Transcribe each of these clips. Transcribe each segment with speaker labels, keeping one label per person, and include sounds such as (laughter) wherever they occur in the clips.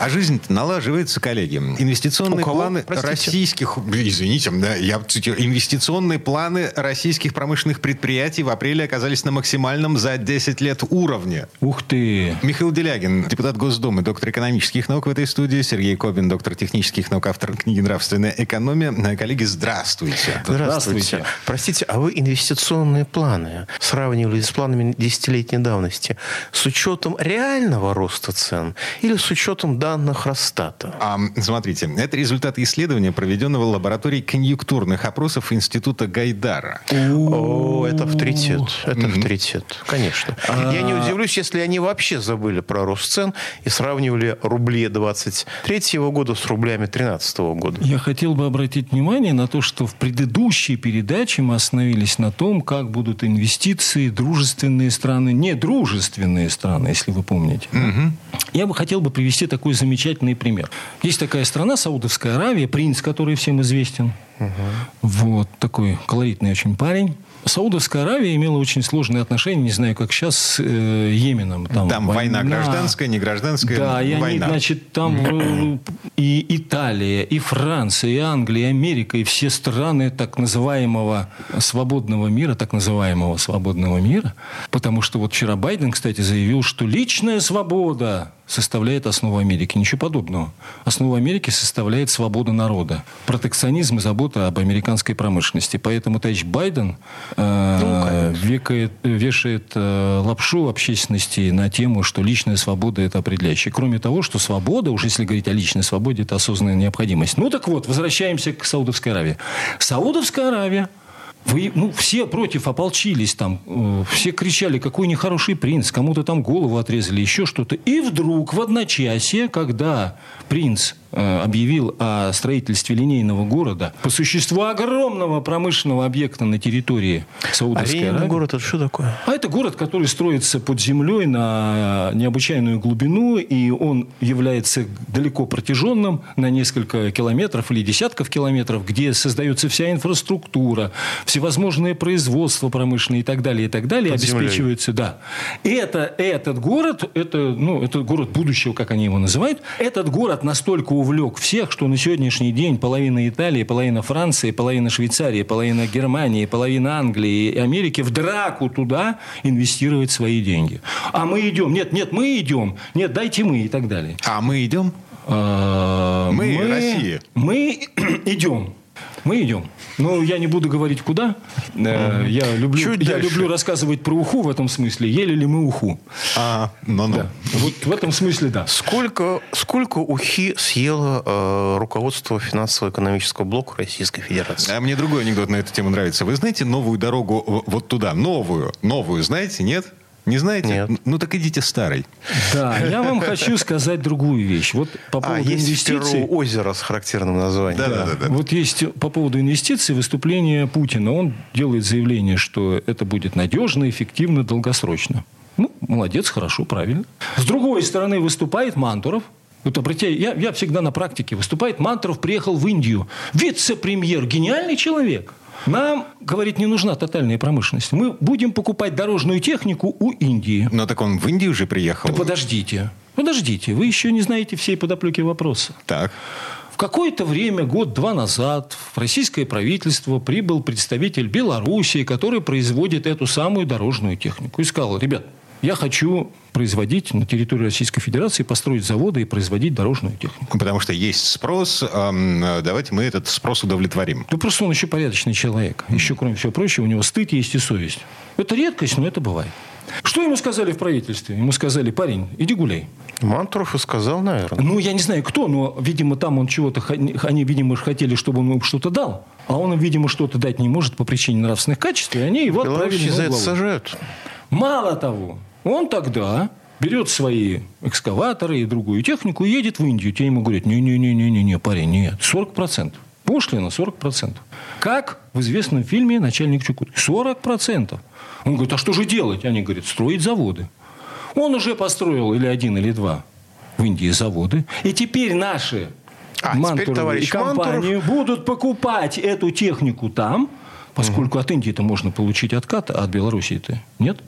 Speaker 1: А жизнь-то налаживается, коллеги. Инвестиционные планы
Speaker 2: Простите?
Speaker 1: российских... Извините, да, я цитирую. Инвестиционные планы российских промышленных предприятий в апреле оказались на максимальном за 10 лет уровне.
Speaker 2: Ух ты!
Speaker 1: Михаил Делягин, депутат Госдумы, доктор экономических наук в этой студии. Сергей Кобин, доктор технических наук, автор книги «Нравственная экономия». Э, Коллеги, здравствуйте.
Speaker 2: Здравствуйте. Простите, а вы инвестиционные планы сравнивали с планами десятилетней давности с учетом реального роста цен или с учетом данных Росстата?
Speaker 1: А, смотрите, это результаты исследования, проведенного лабораторией конъюнктурных опросов Института Гайдара.
Speaker 2: О, это авторитет. Это авторитет, конечно. Я не удивлюсь, если они вообще забыли про рост цен и сравнивали рубли 23 года с рублями 13 года.
Speaker 3: Я хотел бы обратить внимание на то, что в предыдущей передаче мы остановились на том, как будут инвестиции дружественные страны, недружественные страны, если вы помните. Я бы хотел бы привести такой замечательный пример. Есть такая страна, Саудовская Аравия, принц, который всем известен. Вот такой колоритный очень парень. Саудовская Аравия имела очень сложные отношения, не знаю, как сейчас, с э, Йеменом. Там,
Speaker 1: Там война гражданская, не гражданская,
Speaker 3: Да, и они,
Speaker 1: война.
Speaker 3: значит, там э, и Италия, и Франция, и Англия, и Америка, и все страны так называемого свободного мира, так называемого свободного мира. Потому что вот вчера Байден, кстати, заявил, что личная свобода составляет основу Америки. Ничего подобного. Основу Америки составляет свобода народа. Протекционизм и забота об американской промышленности. Поэтому товарищ Байден э, векает- вешает э, лапшу общественности на тему, что личная свобода – это определяющее. Кроме того, что свобода, уж если говорить о личной свободе, это осознанная необходимость. Ну так вот, возвращаемся к Саудовской Аравии. Саудовская Аравия вы, ну, все против ополчились там, э, все кричали, какой нехороший принц, кому-то там голову отрезали, еще что-то. И вдруг в одночасье, когда принц объявил о строительстве линейного города, по существу огромного промышленного объекта на территории
Speaker 2: А
Speaker 3: Саудовской
Speaker 2: Ленин
Speaker 3: Аравии.
Speaker 2: город это что такое?
Speaker 3: А это город, который строится под землей на необычайную глубину, и он является далеко протяженным на несколько километров или десятков километров, где создается вся инфраструктура, всевозможные производства промышленные и так далее, и так далее,
Speaker 2: Под землей.
Speaker 3: обеспечиваются, да. Это, этот город, это, ну, это город будущего, как они его называют, этот город настолько увлек всех, что на сегодняшний день половина Италии, половина Франции, половина Швейцарии, половина Германии, половина Англии и Америки в драку туда инвестировать свои деньги. А мы идем, нет, нет, мы идем, нет, дайте мы и так далее.
Speaker 1: А мы идем?
Speaker 3: А,
Speaker 1: Мы, Россия.
Speaker 3: Мы (clears throat) идем. Мы идем. Ну, я не буду говорить, куда. Э, Я, люблю,
Speaker 2: Чуть
Speaker 3: я
Speaker 2: дальше.
Speaker 3: люблю рассказывать про уху в этом смысле. Ели ли мы уху?
Speaker 1: А, ну-ну.
Speaker 3: Да. Вот в этом смысле да.
Speaker 2: Сколько, сколько ухи съело э, руководство финансово-экономического блока Российской Федерации?
Speaker 1: А мне другой анекдот на эту тему нравится. Вы знаете новую дорогу вот туда? Новую. Новую знаете, нет? Не знаете?
Speaker 2: Нет.
Speaker 1: Ну так идите старой.
Speaker 3: Да, я вам хочу сказать другую вещь. Вот по
Speaker 2: А,
Speaker 3: поводу
Speaker 2: есть в
Speaker 3: инвестиций.
Speaker 2: Озеро с характерным названием.
Speaker 1: Да-да-да.
Speaker 3: Вот есть по поводу инвестиций выступление Путина. Он делает заявление, что это будет надежно, эффективно, долгосрочно. Ну, молодец, хорошо, правильно. С другой стороны выступает Мантуров. Вот обратите, я, я всегда на практике. Выступает Мантуров, приехал в Индию. Вице-премьер, гениальный человек. Нам, говорит, не нужна тотальная промышленность. Мы будем покупать дорожную технику у Индии.
Speaker 1: Но так он в Индию уже приехал.
Speaker 3: Да подождите. Подождите, вы еще не знаете всей подоплеки вопроса.
Speaker 1: Так.
Speaker 3: В какое-то время, год-два назад, в российское правительство прибыл представитель Белоруссии, который производит эту самую дорожную технику. И сказал, ребят, я хочу производить на территории Российской Федерации, построить заводы и производить дорожную технику.
Speaker 1: Потому что есть спрос, эм, давайте мы этот спрос удовлетворим.
Speaker 3: Ну, просто он еще порядочный человек. Еще, кроме всего прочего, у него стыд есть и совесть. Это редкость, но это бывает. Что ему сказали в правительстве? Ему сказали, парень, иди гуляй.
Speaker 2: Мантуров и сказал, наверное.
Speaker 3: Ну, я не знаю, кто, но, видимо, там он чего-то... Они, видимо, хотели, чтобы он им что-то дал. А он им, видимо, что-то дать не может по причине нравственных качеств. И они его отправили
Speaker 2: Беларуси
Speaker 3: на
Speaker 2: за это сажают.
Speaker 3: Мало того, он тогда берет свои экскаваторы и другую технику и едет в Индию. Те ему говорят, не-не-не-не-не, парень, нет, 40%. Пошлина 40%. Как в известном фильме «Начальник Чукотки». 40%. Он говорит, а что же делать? Они говорят, строить заводы. Он уже построил или один, или два в Индии заводы. И теперь наши а, Мантуровы и компании Мантуров... будут покупать эту технику там, поскольку угу. от Индии-то можно получить откат, а от Белоруссии-то нет.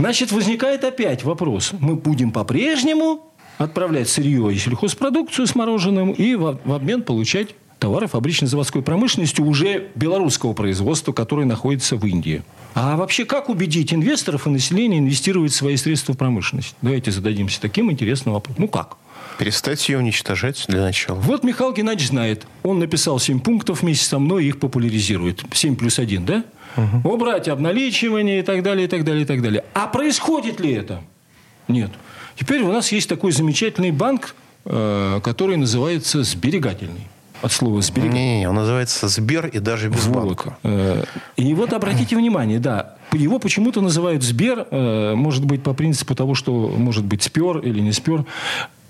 Speaker 3: Значит, возникает опять вопрос. Мы будем по-прежнему отправлять сырье и сельхозпродукцию с мороженым и в обмен получать товары фабрично-заводской промышленности уже белорусского производства, которые находятся в Индии. А вообще, как убедить инвесторов и население инвестировать свои средства в промышленность? Давайте зададимся таким интересным вопросом. Ну как?
Speaker 2: Перестать ее уничтожать для начала.
Speaker 3: Вот Михаил Геннадьевич знает. Он написал 7 пунктов вместе со мной и их популяризирует. 7 плюс 1, да? Угу. Убрать обналичивание и так далее, и так далее, и так далее. А происходит ли это? Нет. Теперь у нас есть такой замечательный банк, э, который называется сберегательный от слова
Speaker 2: «сберегать». Не, не, он называется «Сбер» и даже без вот. банка.
Speaker 3: Э, и вот обратите внимание, да, его почему-то называют «Сбер», э, может быть, по принципу того, что может быть спер или не спер.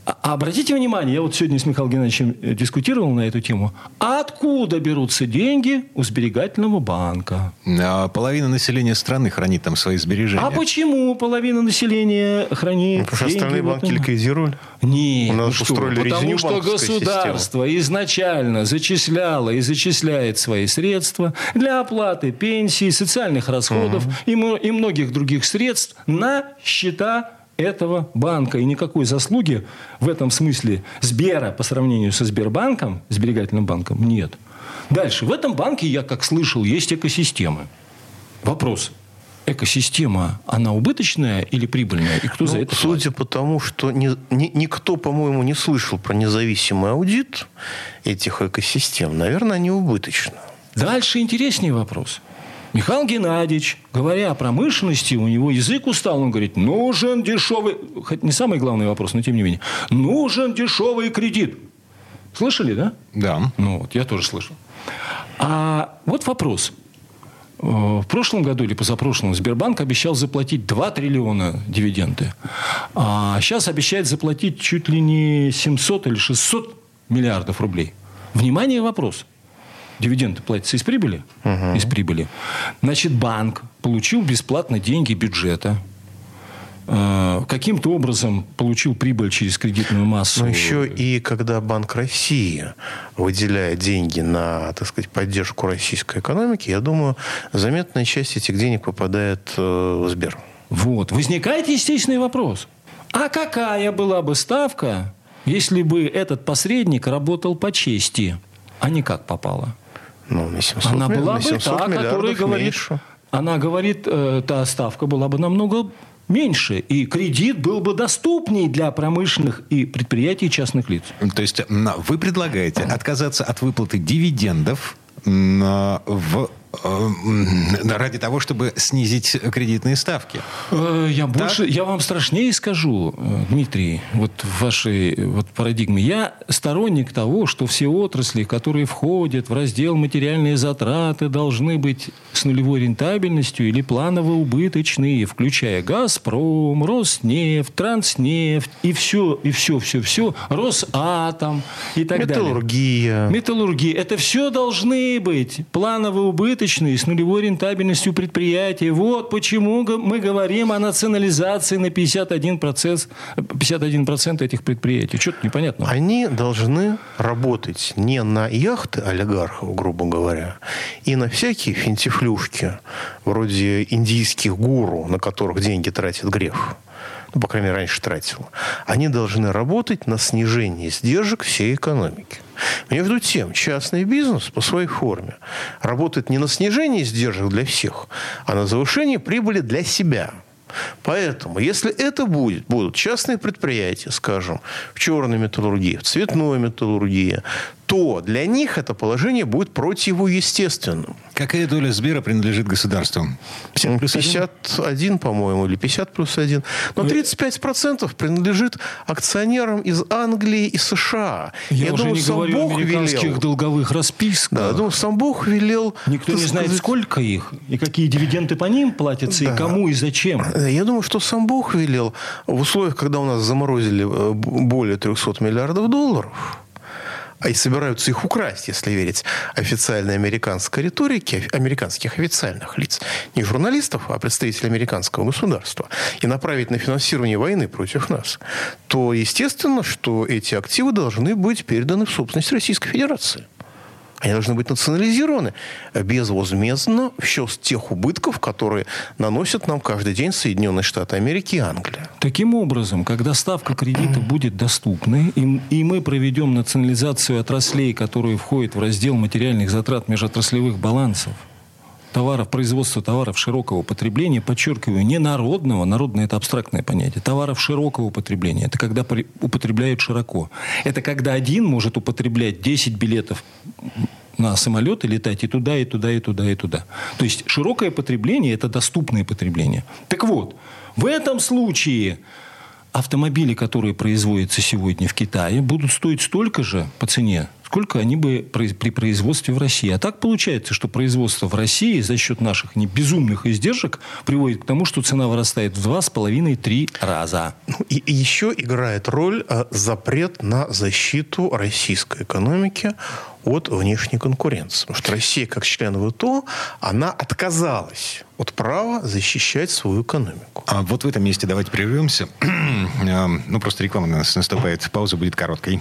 Speaker 3: А обратите внимание, я вот сегодня с Михаилом Геннадьевичем э, дискутировал на эту тему. Откуда берутся деньги у сберегательного банка?
Speaker 1: А половина населения страны хранит там свои сбережения.
Speaker 3: А почему половина населения хранит
Speaker 2: ну, Потому что остальные банки ликвидировали?
Speaker 3: Нет, ну, что? потому что государство систему. изначально зачисляло и зачисляет свои средства для оплаты пенсий, социальных расходов угу. и, и многих других средств на счета этого банка. И никакой заслуги в этом смысле Сбера по сравнению со Сбербанком, сберегательным банком, нет. Дальше. В этом банке, я как слышал, есть экосистемы. Вопрос. Экосистема, она убыточная или прибыльная? И кто ну, за это
Speaker 2: Судя платит? по тому, что ни, ни, никто, по-моему, не слышал про независимый аудит этих экосистем, наверное, они убыточны.
Speaker 3: Дальше интереснее вопрос. Михаил Геннадьевич, говоря о промышленности, у него язык устал. Он говорит, нужен дешевый... Хоть не самый главный вопрос, но тем не менее. Нужен дешевый кредит. Слышали, да?
Speaker 1: Да.
Speaker 3: Ну вот, я тоже слышал. А вот вопрос. Э, в прошлом году или позапрошлом Сбербанк обещал заплатить 2 триллиона дивиденды. А сейчас обещает заплатить чуть ли не 700 или 600 миллиардов рублей. Внимание, вопрос дивиденды платятся из прибыли, угу. из прибыли. Значит, банк получил бесплатно деньги бюджета, э, каким-то образом получил прибыль через кредитную массу.
Speaker 2: Но еще и когда Банк России выделяет деньги на, так сказать, поддержку российской экономики, я думаю, заметная часть этих денег попадает э, в Сбер.
Speaker 3: Вот. Возникает естественный вопрос. А какая была бы ставка, если бы этот посредник работал по чести, а не как попало?
Speaker 2: Ну, на 700,
Speaker 3: она была
Speaker 2: на 700
Speaker 3: бы та, которая говорит, меньше. она говорит, э, та ставка была бы намного меньше, и кредит был бы доступней для промышленных и предприятий и частных лиц.
Speaker 1: То есть вы предлагаете отказаться от выплаты дивидендов в ради того, чтобы снизить кредитные ставки.
Speaker 3: Э, я больше, я вам страшнее скажу, э, Дмитрий, вот в вашей вот парадигме. Я сторонник того, что все отрасли, которые входят в раздел материальные затраты, должны быть с нулевой рентабельностью или планово убыточные, включая Газпром, Роснефть, Транснефть и все, и все, все, все, Росатом и так
Speaker 2: Металлургия.
Speaker 3: далее. Металлургия. Металлургия. Это все должны быть планово убыточные убыточные, с нулевой рентабельностью предприятия. Вот почему мы говорим о национализации на 51%, 51% этих предприятий. Что-то непонятно.
Speaker 2: Они должны работать не на яхты олигархов, грубо говоря, и на всякие финтифлюшки, вроде индийских гуру, на которых деньги тратит грех ну, по крайней мере, раньше тратил, они должны работать на снижение издержек всей экономики. Между тем, частный бизнес по своей форме. Работает не на снижение издержек для всех, а на завышение прибыли для себя – Поэтому, если это будет, будут частные предприятия, скажем, в черной металлургии, в цветной металлургии, то для них это положение будет противоестественным.
Speaker 1: Какая доля Сбера принадлежит государству?
Speaker 2: 50 плюс 51, по-моему, или 50 плюс 1. Но 35% принадлежит акционерам из Англии и США.
Speaker 3: Я, я уже думаю, не сам говорю Бог американских велел, долговых расписках.
Speaker 2: Да, думаю, сам Бог велел...
Speaker 3: Никто не знает, сказать, сколько их, и какие дивиденды по ним платятся, да. и кому, и зачем.
Speaker 2: Я думаю, что сам Бог велел в условиях, когда у нас заморозили э, более 300 миллиардов долларов, а и собираются их украсть, если верить официальной американской риторике, американских официальных лиц, не журналистов, а представителей американского государства, и направить на финансирование войны против нас, то естественно, что эти активы должны быть переданы в собственность Российской Федерации. Они должны быть национализированы безвозмездно в счет тех убытков, которые наносят нам каждый день Соединенные Штаты Америки и Англия.
Speaker 3: Таким образом, когда ставка кредита (clears throat) будет доступной, и, и мы проведем национализацию отраслей, которые входят в раздел материальных затрат межотраслевых балансов, товаров, производства товаров широкого потребления, подчеркиваю, не народного, народное это абстрактное понятие, товаров широкого потребления, это когда употребляют широко. Это когда один может употреблять 10 билетов на самолет и летать и туда, и туда, и туда, и туда. То есть широкое потребление – это доступное потребление. Так вот, в этом случае автомобили, которые производятся сегодня в Китае, будут стоить столько же по цене, сколько они бы при производстве в России. А так получается, что производство в России за счет наших не безумных издержек приводит к тому, что цена вырастает в два с половиной-три раза.
Speaker 2: Ну, и, и еще играет роль а, запрет на защиту российской экономики от внешней конкуренции. Потому что Россия, как член ВТО, она отказалась от права защищать свою экономику.
Speaker 1: А вот в этом месте давайте прервемся. (clears throat) ну, просто реклама у нас наступает. Пауза будет короткой.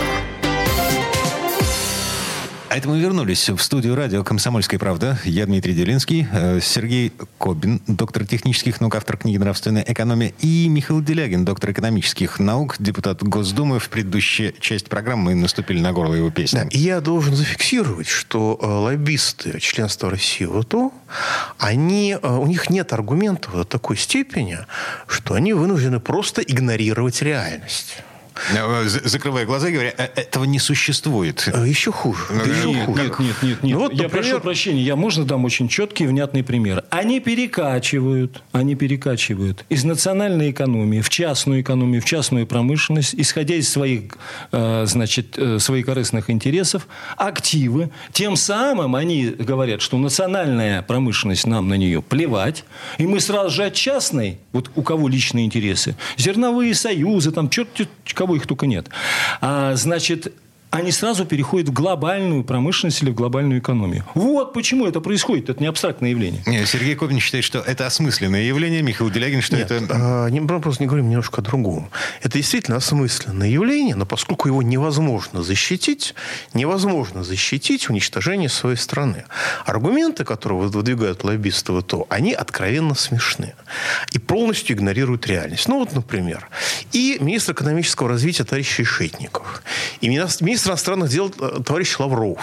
Speaker 1: А это мы вернулись в студию радио «Комсомольская правда». Я Дмитрий Делинский, э, Сергей Кобин, доктор технических наук, автор книги «Нравственная экономия», и Михаил Делягин, доктор экономических наук, депутат Госдумы. В предыдущей части программы мы наступили на горло его песни. Да,
Speaker 2: я должен зафиксировать, что э, лоббисты членства России в ОТО, они, э, у них нет аргументов до такой степени, что они вынуждены просто игнорировать реальность.
Speaker 1: Э, закрывая глаза и говоря, «Э, этого не существует.
Speaker 2: А еще хуже.
Speaker 3: Да еще нет, хуже. нет, нет, нет, нет. Ну, вот, я например... прошу прощения, я можно дам очень четкий и внятный пример. Они перекачивают, они перекачивают из национальной экономии в частную экономию, в частную промышленность, исходя из своих, э, значит, своих корыстных интересов, активы. Тем самым они говорят, что национальная промышленность нам на нее плевать, и мы сразу же от частной, вот у кого личные интересы, зерновые союзы, там, черт кого их только нет. А, значит, они сразу переходят в глобальную промышленность или в глобальную экономию. Вот почему это происходит. Это не абстрактное явление.
Speaker 1: Нет, Сергей Кобин считает, что это осмысленное явление. Михаил Делягин, что
Speaker 2: Нет,
Speaker 1: это...
Speaker 2: А, не, просто не говорим немножко о другом. Это действительно осмысленное явление, но поскольку его невозможно защитить, невозможно защитить уничтожение своей страны. Аргументы, которые выдвигают лоббисты ВТО, они откровенно смешны. И полностью игнорируют реальность. Ну вот, например, и министр экономического развития товарищ Решетников, и министр министр иностранных дел э, товарищ Лавров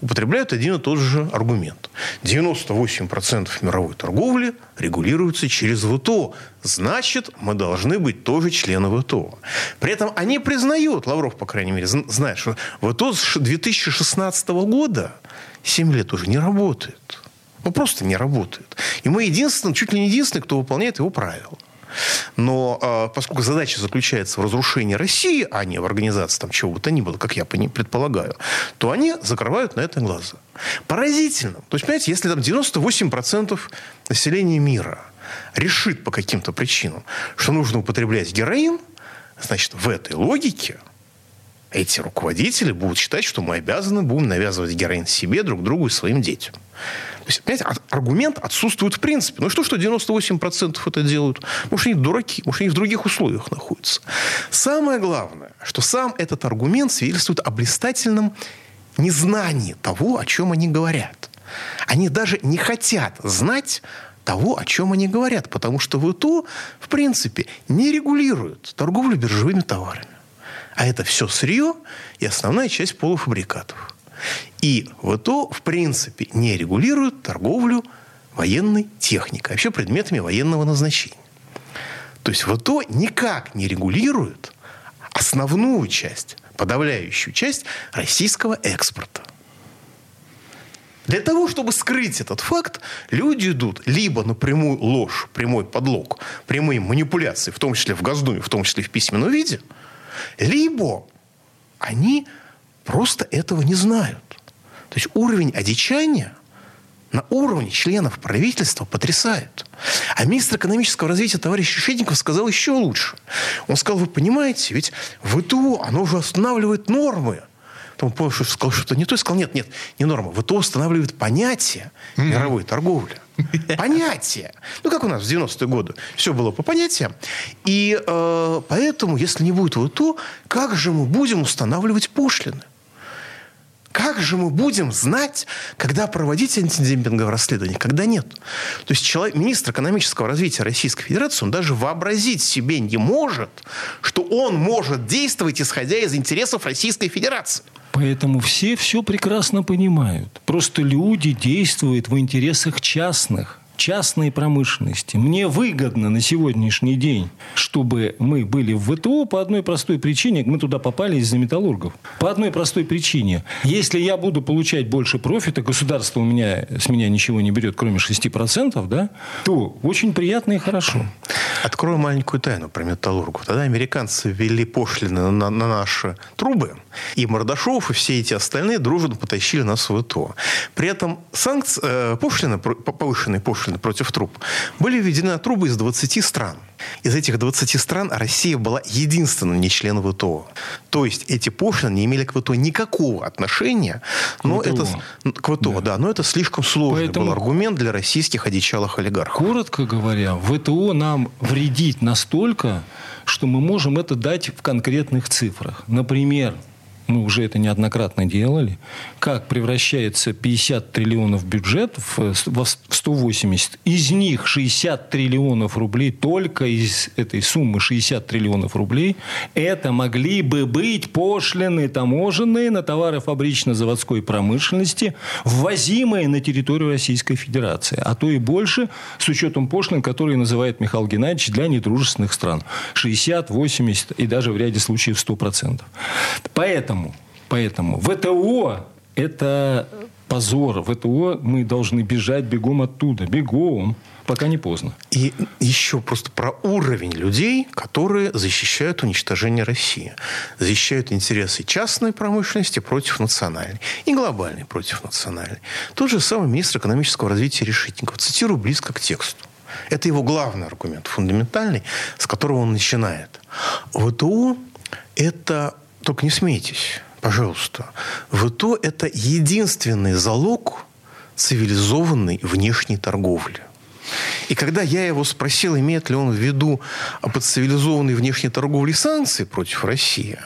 Speaker 2: употребляют один и тот же аргумент. 98% мировой торговли регулируется через ВТО. Значит, мы должны быть тоже члены ВТО. При этом они признают, Лавров, по крайней мере, знает, что ВТО с 2016 года 7 лет уже не работает. Ну, просто не работает. И мы единственные, чуть ли не единственные, кто выполняет его правила. Но э, поскольку задача заключается в разрушении России, а не в организации там чего бы то ни было, как я предполагаю, то они закрывают на это глаза. Поразительно. То есть, понимаете, если там 98% населения мира решит по каким-то причинам, что нужно употреблять героин, значит, в этой логике эти руководители будут считать, что мы обязаны будем навязывать героин себе, друг другу и своим детям. То есть, понимаете, аргумент отсутствует в принципе. Ну что, что 98% это делают? Может, они дураки, может, они в других условиях находятся. Самое главное, что сам этот аргумент свидетельствует о блистательном незнании того, о чем они говорят. Они даже не хотят знать того, о чем они говорят, потому что ВТО, в принципе, не регулирует торговлю биржевыми товарами. А это все сырье и основная часть полуфабрикатов. И ВТО, в принципе, не регулирует торговлю военной техникой, вообще предметами военного назначения. То есть ВТО никак не регулирует основную часть, подавляющую часть российского экспорта. Для того, чтобы скрыть этот факт, люди идут либо на прямую ложь, прямой подлог, прямые манипуляции, в том числе в Госдуме, в том числе в письменном виде, либо они просто этого не знают. То есть уровень одичания на уровне членов правительства потрясает. А министр экономического развития товарищ Щедников сказал еще лучше. Он сказал, вы понимаете, ведь ВТО, оно уже устанавливает нормы Потом понял, что сказал что-то не то, и сказал, нет, нет, не норма. ВТО устанавливает понятие мировой торговли. (laughs) Понятие. Ну, как у нас в 90-е годы. Все было по понятиям. И э, поэтому, если не будет ВТО, как же мы будем устанавливать пошлины? Как же мы будем знать, когда проводить антидемпинговое расследование, когда нет? То есть человек, министр экономического развития Российской Федерации, он даже вообразить себе не может, что он может действовать, исходя из интересов Российской Федерации.
Speaker 3: Поэтому все все прекрасно понимают. Просто люди действуют в интересах частных частной промышленности. Мне выгодно на сегодняшний день, чтобы мы были в ВТО по одной простой причине. Мы туда попали из-за металлургов. По одной простой причине. Если я буду получать больше профита, государство у меня, с меня ничего не берет, кроме 6%, да, то очень приятно и хорошо.
Speaker 2: Открою маленькую тайну про металлургов. Тогда американцы ввели пошлины на, на наши трубы, и Мордашов, и все эти остальные дружно потащили нас в ВТО. При этом санкции, э, пошлины, повышенные пошлины против труб были введены трубы из 20 стран. Из этих 20 стран Россия была единственным не членом ВТО. То есть эти пошлины не имели к ВТО никакого отношения. Но ВТО. это, к ВТО, да. да. Но это слишком сложный Поэтому, был аргумент для российских одичалых олигархов.
Speaker 3: Коротко говоря, ВТО нам вредит настолько, что мы можем это дать в конкретных цифрах. Например, мы уже это неоднократно делали, как превращается 50 триллионов бюджет в 180. Из них 60 триллионов рублей, только из этой суммы 60 триллионов рублей, это могли бы быть пошлины таможенные на товары фабрично-заводской промышленности, ввозимые на территорию Российской Федерации. А то и больше, с учетом пошлин, которые называет Михаил Геннадьевич для недружественных стран. 60, 80 и даже в ряде случаев 100%. Поэтому Поэтому ВТО – это позор. ВТО мы должны бежать бегом оттуда. Бегом пока не поздно.
Speaker 2: И еще просто про уровень людей, которые защищают уничтожение России. Защищают интересы частной промышленности против национальной. И глобальной против национальной. Тот же самый министр экономического развития Решетников. Цитирую близко к тексту. Это его главный аргумент, фундаментальный, с которого он начинает. ВТО – это... Только не смейтесь пожалуйста, ВТО – это единственный залог цивилизованной внешней торговли. И когда я его спросил, имеет ли он в виду под цивилизованной внешней торговлей санкции против России,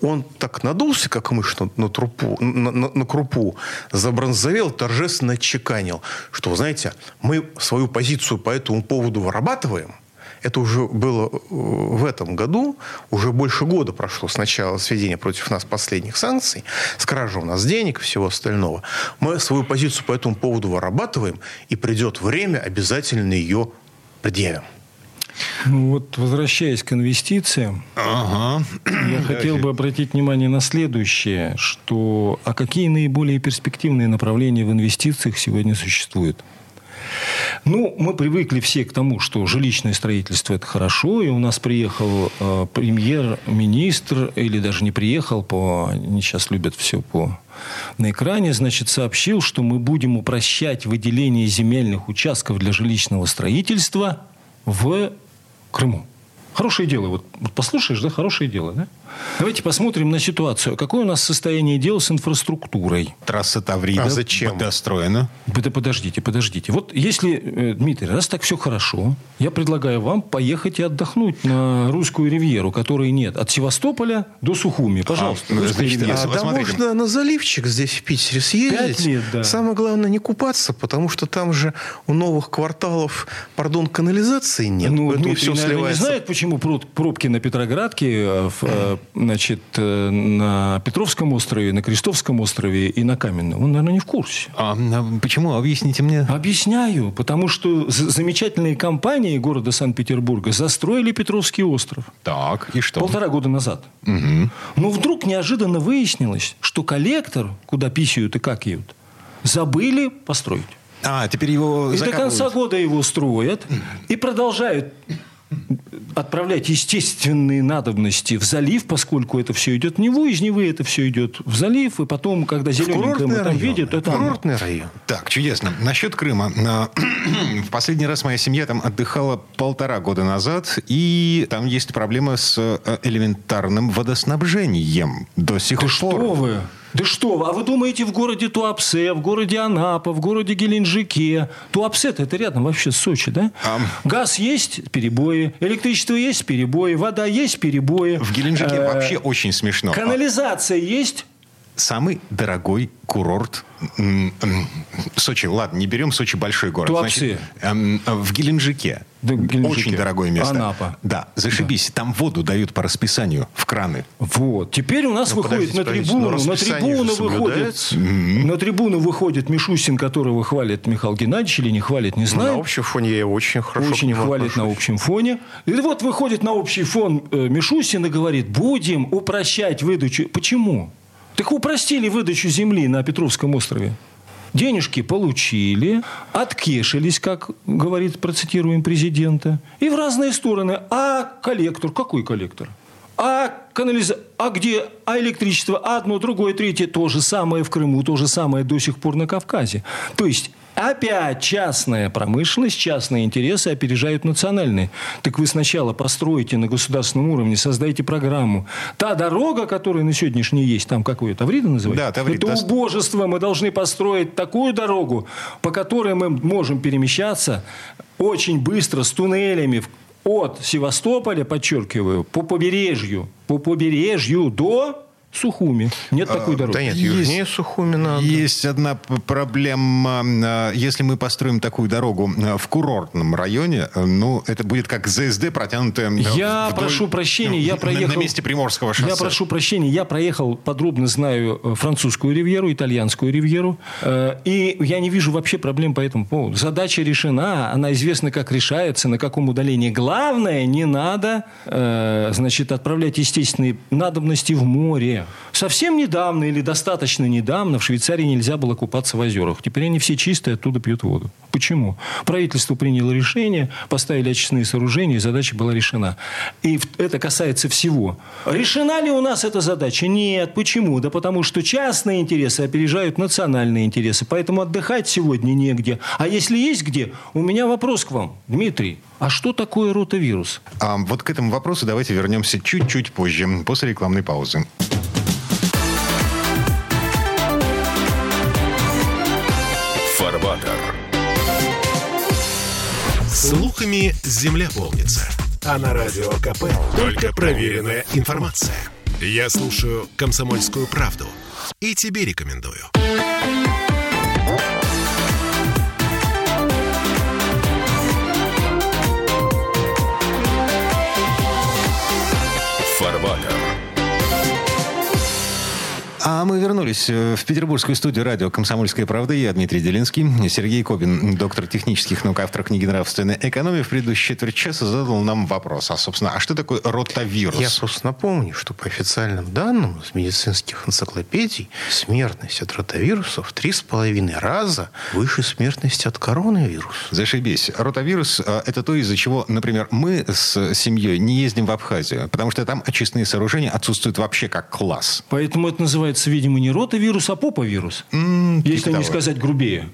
Speaker 2: он так надулся, как мышь на, на, трупу, на, на, на крупу, забронзовел, торжественно отчеканил, что, знаете, мы свою позицию по этому поводу вырабатываем – это уже было э, в этом году, уже больше года прошло с начала сведения против нас последних санкций, с кражей у нас денег и всего остального. Мы свою позицию по этому поводу вырабатываем, и придет время, обязательно ее предъявим.
Speaker 3: Ну вот, возвращаясь к инвестициям, ага. я хотел бы обратить внимание на следующее, что а какие наиболее перспективные направления в инвестициях сегодня существуют? Ну, мы привыкли все к тому, что жилищное строительство – это хорошо, и у нас приехал э, премьер-министр, или даже не приехал, по, они сейчас любят все по на экране, значит, сообщил, что мы будем упрощать выделение земельных участков для жилищного строительства в Крыму. Хорошее дело. Вот, вот послушаешь, да, хорошее дело, да? Давайте посмотрим на ситуацию. Какое у нас состояние дел с инфраструктурой?
Speaker 1: Трасса Таврида а зачем? достроена.
Speaker 3: Да подождите, подождите. Вот если, э, Дмитрий, раз так все хорошо, я предлагаю вам поехать и отдохнуть на русскую ривьеру, которой нет. От Севастополя до Сухуми. Пожалуйста. А,
Speaker 2: значит, а, да можно на заливчик здесь в Питере съездить. Пять лет, да. Самое главное не купаться, потому что там же у новых кварталов, пардон, канализации нет.
Speaker 3: Ну, Дмитрий, все сливается. не знает, почему пробки на Петроградке э, в э, значит, э, на Петровском острове, на Крестовском острове и на Каменном. Он, наверное, не в курсе.
Speaker 1: А, а почему? Объясните мне.
Speaker 3: Объясняю. Потому что замечательные компании города Санкт-Петербурга застроили Петровский остров.
Speaker 1: Так, и что?
Speaker 3: Полтора года назад.
Speaker 1: Угу.
Speaker 3: Но вдруг неожиданно выяснилось, что коллектор, куда писают и какают, Забыли построить.
Speaker 1: А, теперь его
Speaker 3: И до конца года его строят и продолжают отправлять естественные надобности в залив, поскольку это все идет в Неву, из Невы это все идет в залив, и потом, когда зелененькое мы там видим, это
Speaker 2: Курортный район.
Speaker 1: Так, чудесно. Насчет Крыма. (clears throat) В последний раз моя семья там отдыхала полтора года назад, и там есть проблема с э, элементарным водоснабжением до сих
Speaker 3: Да
Speaker 1: пор.
Speaker 3: что вы? Да что? А вы думаете, в городе Туапсе, в городе Анапа, в городе Геленджике? Туапсе это рядом вообще с Сочи, да?
Speaker 1: А.
Speaker 3: Газ есть, перебои. Электричество есть, перебои. Вода есть, перебои.
Speaker 1: В Геленджике
Speaker 3: Э,
Speaker 1: вообще очень смешно.
Speaker 3: Канализация есть.
Speaker 1: Самый дорогой курорт Сочи. Ладно, не берем Сочи большой город.
Speaker 3: Туапсе.
Speaker 1: Значит, эм, в Геленджике.
Speaker 3: Да, Геленджике.
Speaker 1: Очень дорогое место.
Speaker 3: Анапа.
Speaker 1: Да, зашибись. Там воду дают по расписанию в краны.
Speaker 3: Вот. Теперь у нас
Speaker 2: Ну,
Speaker 3: выходит на трибуну,
Speaker 2: но
Speaker 3: на
Speaker 2: расписание
Speaker 3: трибуну выходит, на трибуну выходит Мишустин, которого хвалит Михаил Геннадьевич или не хвалит, не
Speaker 2: Ну,
Speaker 3: знаю.
Speaker 2: на общем фоне я его очень хорошо
Speaker 3: очень хвалит
Speaker 2: отношусь.
Speaker 3: на общем фоне. И вот выходит на общий фон э, Мишустин и говорит, будем упрощать выдачу. Почему? Так упростили выдачу земли на Петровском острове. Денежки получили, откешились, как говорит, процитируем президента, и в разные стороны. А коллектор? Какой коллектор? А канализация? А где? А электричество? Одно, другое, третье. То же самое в Крыму, то же самое до сих пор на Кавказе. То есть Опять частная промышленность, частные интересы опережают национальные. Так вы сначала построите на государственном уровне, создайте программу. Та дорога, которая на сегодняшний есть, там как вы, Таврида называете?
Speaker 1: Да, Таврид,
Speaker 3: Это убожество. Мы должны построить такую дорогу, по которой мы можем перемещаться очень быстро с туннелями от Севастополя, подчеркиваю, по побережью, по побережью до Сухуми. Нет такой дороги.
Speaker 2: Да нет,
Speaker 1: Есть-
Speaker 2: южнее Сухуми надо.
Speaker 1: Есть одна проблема. э, Если мы построим такую дорогу э, в курортном районе, ну, это будет как ЗСД, протянутая
Speaker 3: Я
Speaker 1: вдоль-
Speaker 3: прошу прощения, я
Speaker 1: на-
Speaker 3: проехал...
Speaker 1: На месте Приморского шоссе.
Speaker 3: Я прошу прощения, я проехал, подробно знаю э, французскую ривьеру, итальянскую ривьеру, э, и я не вижу вообще проблем по этому поводу. Задача решена, она известна, как решается, на каком удалении. Главное, не надо, э, значит, отправлять естественные надобности в море. Совсем недавно или достаточно недавно в Швейцарии нельзя было купаться в озерах. Теперь они все чистые, оттуда пьют воду. Почему? Правительство приняло решение, поставили очистные сооружения, и задача была решена. И это касается всего. Решена ли у нас эта задача? Нет. Почему? Да потому что частные интересы опережают национальные интересы. Поэтому отдыхать сегодня негде. А если есть где, у меня вопрос к вам, Дмитрий. А что такое ротавирус?
Speaker 1: А вот к этому вопросу давайте вернемся чуть-чуть позже, после рекламной паузы.
Speaker 4: Фарватер. Слухами земля полнится. А на радио КП только проверенная информация. Я слушаю «Комсомольскую правду» и тебе рекомендую. Фарватер.
Speaker 1: А мы вернулись э, в петербургскую студию радио «Комсомольская правда». Я Дмитрий Делинский. Сергей Кобин, доктор технических наук, автор книги «Нравственная экономия», в предыдущей четверть часа задал нам вопрос. А, собственно, а что такое ротавирус?
Speaker 2: Я просто напомню, что по официальным данным из медицинских энциклопедий смертность от ротавирусов в три с половиной раза выше смертности от коронавируса.
Speaker 1: Зашибись. Ротавирус э, – это то, из-за чего, например, мы с семьей не ездим в Абхазию, потому что там очистные сооружения отсутствуют вообще как класс.
Speaker 3: Поэтому это называется, видимо, не ротавирус, а поповирус. если не сказать грубее.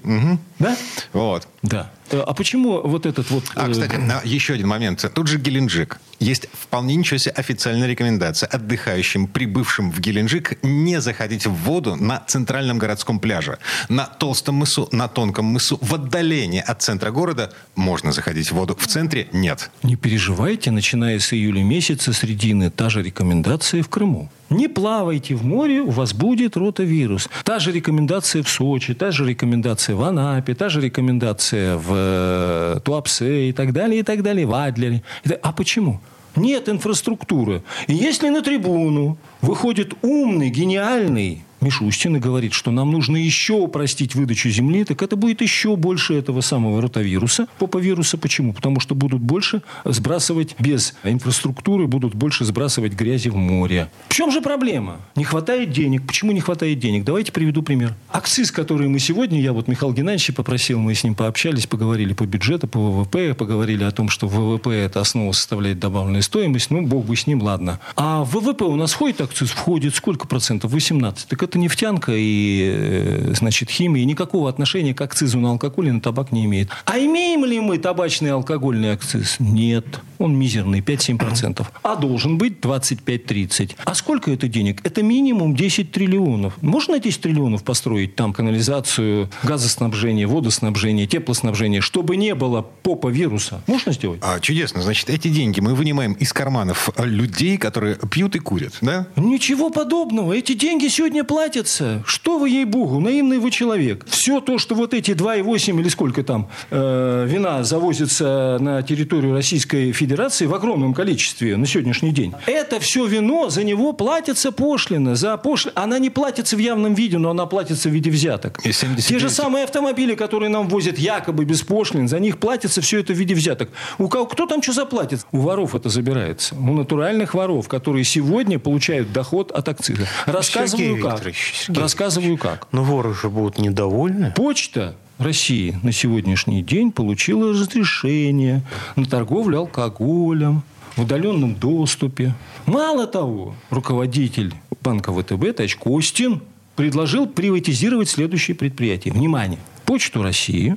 Speaker 3: Да?
Speaker 1: Вот.
Speaker 3: Да. Э, А почему вот этот вот...
Speaker 1: А,
Speaker 3: э,
Speaker 1: кстати, еще один момент. Тут же Геленджик. Есть вполне ничего себе официальная рекомендация отдыхающим, прибывшим в Геленджик, не заходить в воду на центральном городском пляже. На Толстом мысу, на Тонком мысу, в отдалении от центра города можно заходить в воду. В центре нет.
Speaker 3: Не переживайте, начиная с июля месяца, средины, та же рекомендация в Крыму. Не плавайте в море, у вас будет ротавирус. Та же рекомендация в Сочи, та же рекомендация в Анапе, та же рекомендация в э, Туапсе и так далее, и так далее, в Адлере. А почему? Нет инфраструктуры. И если на трибуну выходит умный, гениальный Мишустин и говорит, что нам нужно еще упростить выдачу земли, так это будет еще больше этого самого ротавируса, поповируса. Почему? Потому что будут больше сбрасывать без инфраструктуры, будут больше сбрасывать грязи в море. В чем же проблема? Не хватает денег. Почему не хватает денег? Давайте приведу пример. Акциз, который мы сегодня, я вот Михаил Геннадьевич попросил, мы с ним пообщались, поговорили по бюджету, по ВВП, поговорили о том, что ВВП это основа составляет добавленная стоимость. Ну, бог бы с ним, ладно. А в ВВП у нас входит акциз? Входит сколько процентов? 18. Так это нефтянка и, э, значит, химия. Никакого отношения к акцизу на алкоголь и на табак не имеет. А имеем ли мы табачный и алкогольный акциз? Нет. Он мизерный, 5-7%. А должен быть 25-30. А сколько это денег? Это минимум 10 триллионов. Можно 10 триллионов построить там канализацию, газоснабжение, водоснабжение, теплоснабжение, чтобы не было попа вируса? Можно сделать?
Speaker 1: А, чудесно. Значит, эти деньги мы вынимаем из карманов людей, которые пьют и курят, да?
Speaker 3: Ничего подобного. Эти деньги сегодня платятся. Что вы, ей-богу, наивный вы человек. Все то, что вот эти 2,8 или сколько там э, вина завозится на территорию Российской Федерации в огромном количестве на сегодняшний день, это все вино, за него платится пошлина. За пошлина. Она не платится в явном виде, но она платится в виде взяток.
Speaker 1: И 79...
Speaker 3: Те же самые автомобили, которые нам возят якобы без пошлин, за них платится все это в виде взяток. У кого, кто там что заплатит? У воров это забирается. У натуральных воров, которые сегодня получают доход от акциза. Рассказываю
Speaker 2: Сергей
Speaker 3: как.
Speaker 2: Сергей
Speaker 3: Рассказываю как.
Speaker 2: Но воры же будут недовольны.
Speaker 3: Почта России на сегодняшний день получила разрешение на торговлю алкоголем в удаленном доступе. Мало того, руководитель банка ВТБ Тач Костин предложил приватизировать следующие предприятия. Внимание! Почту России,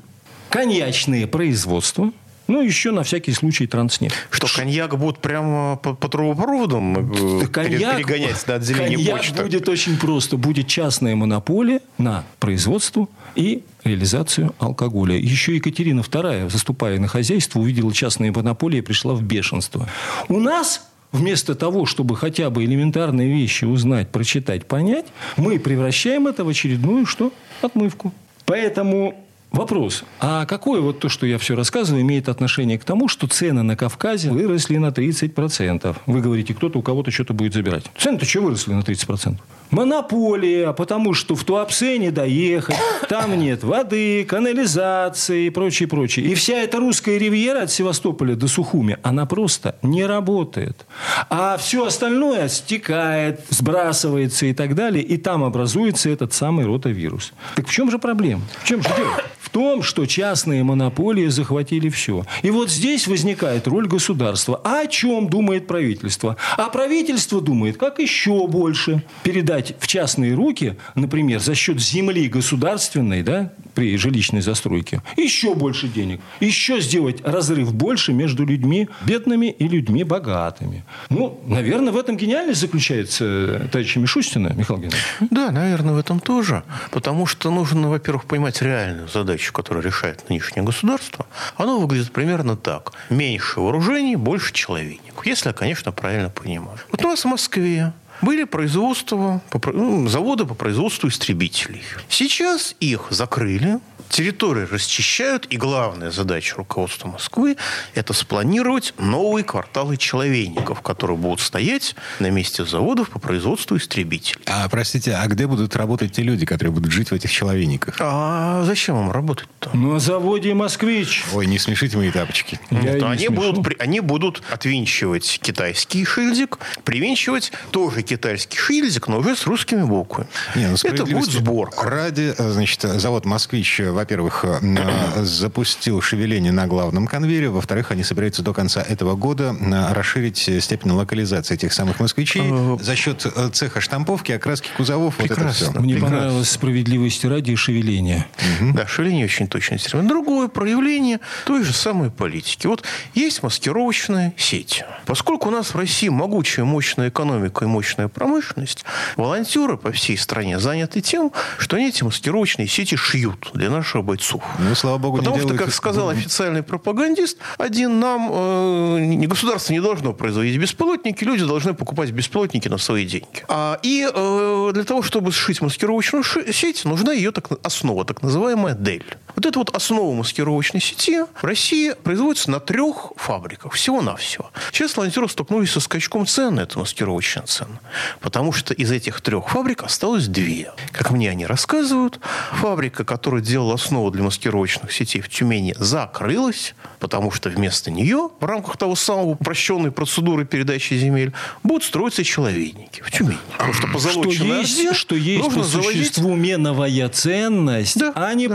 Speaker 3: коньячные производства, ну, еще на всякий случай транснефть.
Speaker 2: Что, коньяк будут прямо по, по трубопроводам э,
Speaker 3: Коньяк,
Speaker 2: перегонять на отделение
Speaker 3: коньяк
Speaker 2: почты?
Speaker 3: будет очень просто. Будет частная монополия на производство и реализацию алкоголя. Еще Екатерина II, заступая на хозяйство, увидела частные монополии и пришла в бешенство. У нас Вместо того, чтобы хотя бы элементарные вещи узнать, прочитать, понять, мы превращаем это в очередную что? Отмывку. Поэтому Вопрос. А какое вот то, что я все рассказываю, имеет отношение к тому, что цены на Кавказе выросли на 30%? Вы говорите, кто-то у кого-то что-то будет забирать. Цены-то что выросли на 30%? Монополия, потому что в Туапсе не доехать, там нет воды, канализации и прочее, прочее. И вся эта русская ривьера от Севастополя до Сухуми, она просто не работает. А все остальное стекает, сбрасывается и так далее, и там образуется этот самый ротавирус. Так в чем же проблема? В чем же дело? Том, что частные монополии захватили все. И вот здесь возникает роль государства. А о чем думает правительство? А правительство думает, как еще больше передать в частные руки, например, за счет земли государственной, да, при жилищной застройке, еще больше денег. Еще сделать разрыв больше между людьми бедными и людьми богатыми. Ну, наверное, в этом гениальность заключается товарища Мишустина, Михаил Геннадьевич.
Speaker 2: Да, наверное, в этом тоже. Потому что нужно, во-первых, понимать реальную задачу, которую решает нынешнее государство. Оно выглядит примерно так. Меньше вооружений, больше человейников. Если я, конечно, правильно понимаю. Вот у нас в Москве были производства, ну, заводы по производству истребителей. Сейчас их закрыли, территории расчищают, и главная задача руководства Москвы – это спланировать новые кварталы человейников, которые будут стоять на месте заводов по производству истребителей.
Speaker 1: А, простите, а где будут работать те люди, которые будут жить в этих человейниках?
Speaker 2: А зачем им работать-то?
Speaker 3: На заводе «Москвич».
Speaker 1: Ой, не смешите мои тапочки.
Speaker 3: Я
Speaker 2: Нет, они,
Speaker 3: смешу.
Speaker 2: будут, они будут отвинчивать китайский шильдик, привинчивать тоже китайский шильдик, но уже с русскими буквами.
Speaker 1: Не, ну,
Speaker 2: Это будет сборка.
Speaker 1: Ради, значит, завод «Москвич», э, во-первых, э, э, запустил шевеление на главном конвейере, во-вторых, они собираются до конца этого года э, расширить степень локализации этих самых «Москвичей» за счет цеха штамповки, окраски кузовов, вот это
Speaker 2: Прекрасно.
Speaker 1: все.
Speaker 3: Мне
Speaker 2: Прекрасно.
Speaker 3: понравилось справедливости ради и шевеление.
Speaker 2: Да, шевеление очень термин. Другое проявление той же самой политики. Вот есть маскировочная сеть. Поскольку у нас в России могучая, мощная экономика и мощная промышленность, волонтеры по всей стране заняты тем, что они эти маскировочные сети шьют для наших бойцов.
Speaker 1: Ну, слава богу, не
Speaker 2: Потому что,
Speaker 1: делают
Speaker 2: как
Speaker 1: их-
Speaker 2: сказал официальный пропагандист, один нам, э, не государство не должно производить беспилотники, люди должны покупать беспилотники на свои деньги. А, и э, для того, чтобы сшить маскировочную сеть, нужна ее так, основа, так называемая DEL. Вот это вот основа маскировочной сети в России производится на трех фабриках. Всего-навсего. Сейчас ланзеры столкнулись со скачком цен на эту маскировочную цену. Потому что из этих трех фабрик осталось две. Как мне они рассказывают, фабрика, которая делала основу для маскировочных сетей в Тюмени, закрылась, потому что вместо нее в рамках того самого упрощенной процедуры передачи земель будут строиться человейники в Тюмени. Потому что позолоченная
Speaker 3: что есть, что есть по существу меновая ценность, да, а не да,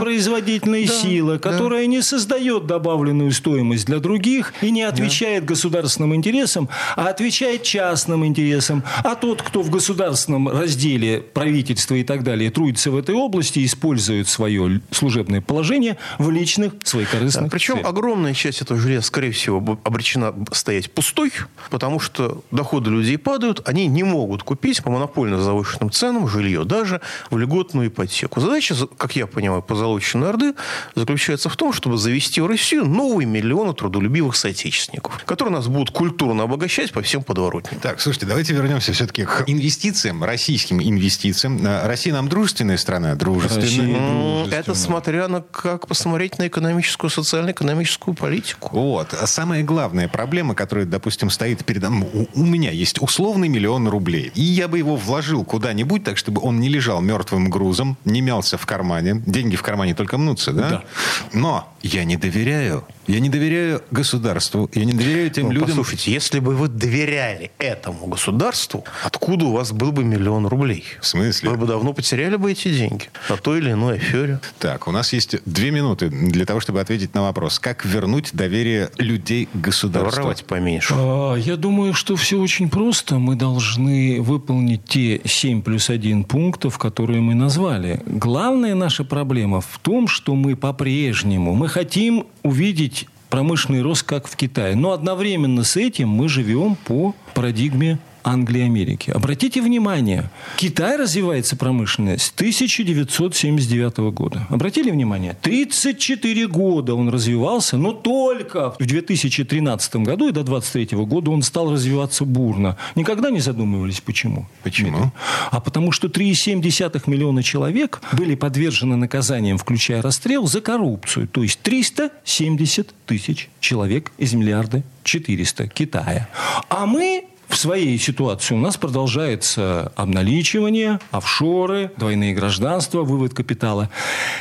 Speaker 3: производительная да, сила, которая да. не создает добавленную стоимость для других и не отвечает да. государственным интересам, а отвечает частным интересам. А тот, кто в государственном разделе правительства и так далее трудится в этой области, использует свое служебное положение в личных своих корыстных
Speaker 2: да, Причем целях. огромная часть этого железа, скорее всего, обречена стоять пустой, потому что доходы людей падают, они не могут купить по монопольно завышенным ценам жилье, даже в льготную ипотеку. Задача, как я понимаю, позолоченной Орды заключается в том, чтобы завести в Россию новые миллионы трудолюбивых соотечественников, которые нас будут культурно обогащать по всем подворотням.
Speaker 1: Так, слушайте, давайте вернемся все-таки к инвестициям, российским инвестициям. Э, Россия нам дружественная страна? Дружественная. дружественная.
Speaker 2: Это смотря на как посмотреть на экономическую, социально-экономическую политику.
Speaker 1: Вот. А самая главная проблема, которая, допустим, стоит перед... У, у меня есть условный миллион рублей. И я бы его вложил куда-нибудь, так чтобы он не лежал мертвым грузом, не мялся в кармане. Деньги в кармане только мнутся, да? Да. Но я не доверяю я не доверяю государству, я не доверяю тем ну, людям...
Speaker 2: Послушайте, если бы вы доверяли этому государству, откуда у вас был бы миллион рублей?
Speaker 1: В смысле?
Speaker 2: Вы бы давно потеряли бы эти деньги на той или иной афере.
Speaker 1: Так, у нас есть две минуты для того, чтобы ответить на вопрос. Как вернуть доверие людей к государству?
Speaker 2: Воровать поменьше.
Speaker 3: А, я думаю, что все очень просто. Мы должны выполнить те 7 плюс 1 пунктов, которые мы назвали. Главная наша проблема в том, что мы по-прежнему, мы хотим увидеть промышленный рост, как в Китае. Но одновременно с этим мы живем по парадигме Англии и Америки. Обратите внимание, Китай развивается промышленность с 1979 года. Обратили внимание? 34 года он развивался, но только в 2013 году и до 2023 года он стал развиваться бурно. Никогда не задумывались, почему?
Speaker 1: Почему?
Speaker 3: А потому что 3,7 миллиона человек были подвержены наказаниям, включая расстрел, за коррупцию. То есть 370 тысяч человек из миллиарда 400 Китая. А мы в своей ситуации у нас продолжается обналичивание, офшоры, двойные гражданства, вывод капитала.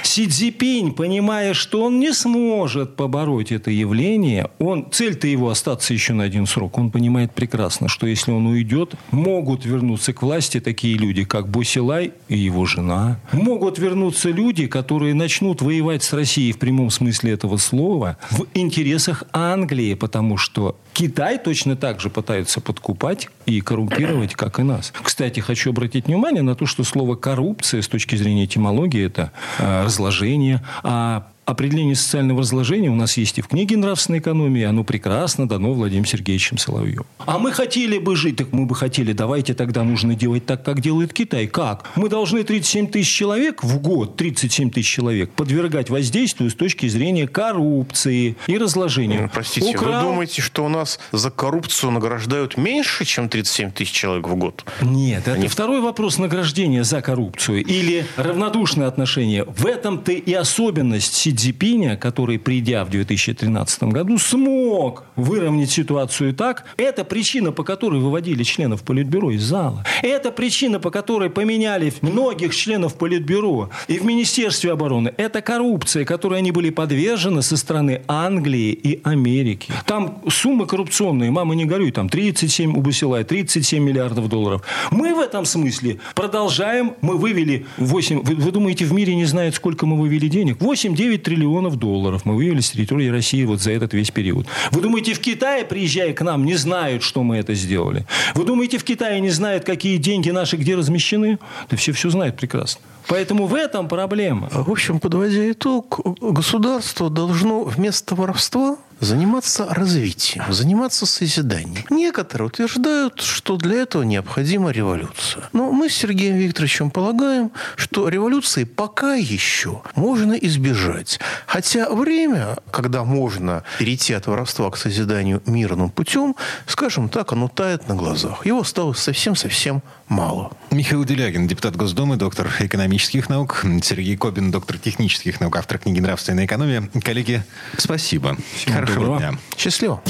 Speaker 3: Си Цзипинь, понимая, что он не сможет побороть это явление, он, цель-то его остаться еще на один срок, он понимает прекрасно, что если он уйдет, могут вернуться к власти такие люди, как Босилай и его жена. Могут вернуться люди, которые начнут воевать с Россией в прямом смысле этого слова в интересах Англии, потому что Китай точно так же пытаются подкупать и коррумпировать, как и нас. Кстати, хочу обратить внимание на то, что слово «коррупция» с точки зрения этимологии – это э, разложение, а определение социального разложения у нас есть и в книге «Нравственная экономия». Оно прекрасно дано Владимиром Сергеевичем Соловьевым. А мы хотели бы жить, так мы бы хотели, давайте тогда нужно делать так, как делает Китай. Как? Мы должны 37 тысяч человек в год, 37 тысяч человек, подвергать воздействию с точки зрения коррупции и разложения.
Speaker 2: Ну, простите, Украл... вы думаете, что у нас за коррупцию награждают меньше, чем 37 тысяч человек в год?
Speaker 3: Нет, это Они... второй вопрос награждения за коррупцию или равнодушное отношение. В этом-то и особенность Цзипиня, который, придя в 2013 году, смог выровнять ситуацию так, это причина, по которой выводили членов Политбюро из зала. Это причина, по которой поменяли многих членов Политбюро и в Министерстве обороны. Это коррупция, которой они были подвержены со стороны Англии и Америки. Там суммы коррупционные, мама не горюй, там 37 у Басилая, 37 миллиардов долларов. Мы в этом смысле продолжаем, мы вывели 8, вы, вы думаете, в мире не знают, сколько мы вывели денег? 8-9 триллионов долларов мы вывели с территории России вот за этот весь период. Вы думаете, в Китае, приезжая к нам, не знают, что мы это сделали? Вы думаете, в Китае не знают, какие деньги наши где размещены? Да все все знают прекрасно. Поэтому в этом проблема.
Speaker 2: В общем, подводя итог, государство должно вместо воровства заниматься развитием, заниматься созиданием. Некоторые утверждают, что для этого необходима революция. Но мы с Сергеем Викторовичем полагаем, что революции пока еще можно избежать. Хотя время, когда можно перейти от воровства к созиданию мирным путем, скажем так, оно тает на глазах. Его осталось совсем-совсем мало.
Speaker 1: Михаил Делягин, депутат Госдумы, доктор экономических наук. Сергей Кобин, доктор технических наук, автор книги «Нравственная экономия». Коллеги, спасибо.
Speaker 3: Всего
Speaker 1: Хорошего
Speaker 3: доброго.
Speaker 1: дня.
Speaker 2: Счастливо.